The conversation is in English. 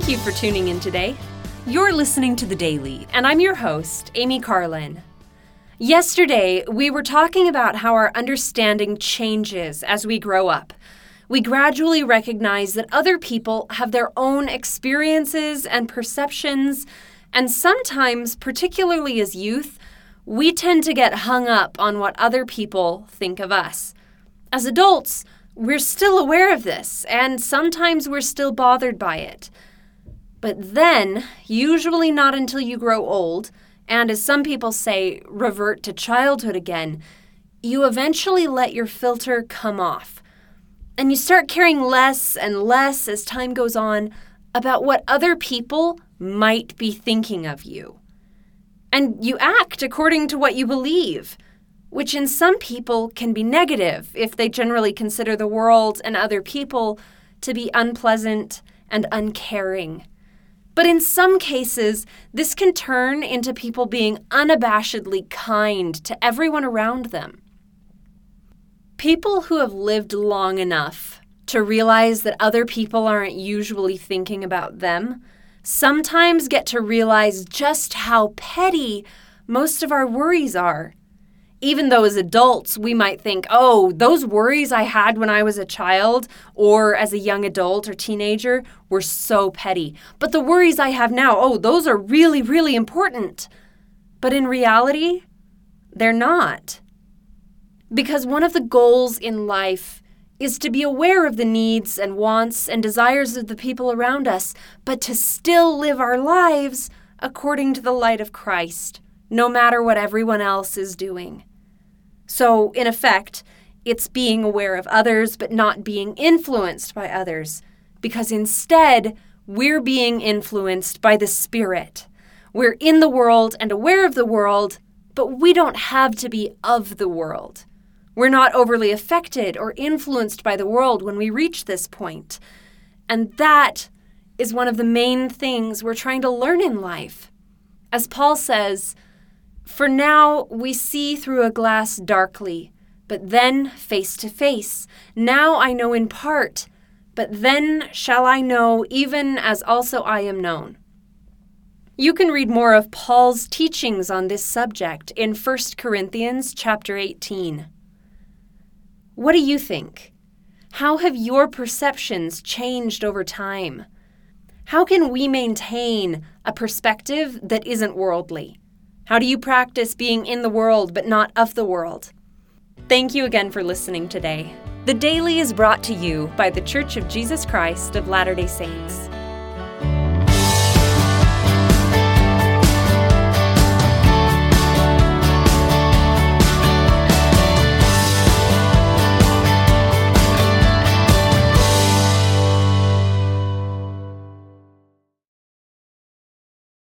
for tuning in today. You're listening to The Daily, and I'm your host, Amy Carlin. Yesterday, we were talking about how our understanding changes as we grow up. We gradually recognize that other people have their own experiences and perceptions, and sometimes, particularly as youth, we tend to get hung up on what other people think of us. As adults, we're still aware of this, and sometimes we're still bothered by it. But then, usually not until you grow old, and as some people say, revert to childhood again, you eventually let your filter come off. And you start caring less and less as time goes on about what other people might be thinking of you. And you act according to what you believe, which in some people can be negative if they generally consider the world and other people to be unpleasant and uncaring. But in some cases, this can turn into people being unabashedly kind to everyone around them. People who have lived long enough to realize that other people aren't usually thinking about them sometimes get to realize just how petty most of our worries are even though as adults we might think, oh, those worries I had when I was a child or as a young adult or teenager were so petty. But the worries I have now, oh, those are really, really important. But in reality, they're not. Because one of the goals in life is to be aware of the needs and wants and desires of the people around us, but to still live our lives according to the light of Christ, no matter what everyone else is doing. So, in effect, it's being aware of others but not being influenced by others, because instead, we're being influenced by the Spirit. We're in the world and aware of the world, but we don't have to be of the world. We're not overly affected or influenced by the world when we reach this point. And that is one of the main things we're trying to learn in life. As Paul says, for now we see through a glass darkly, but then face to face. Now I know in part, but then shall I know even as also I am known. You can read more of Paul's teachings on this subject in 1 Corinthians chapter 18. What do you think? How have your perceptions changed over time? How can we maintain a perspective that isn't worldly? How do you practice being in the world but not of the world? Thank you again for listening today. The Daily is brought to you by The Church of Jesus Christ of Latter day Saints.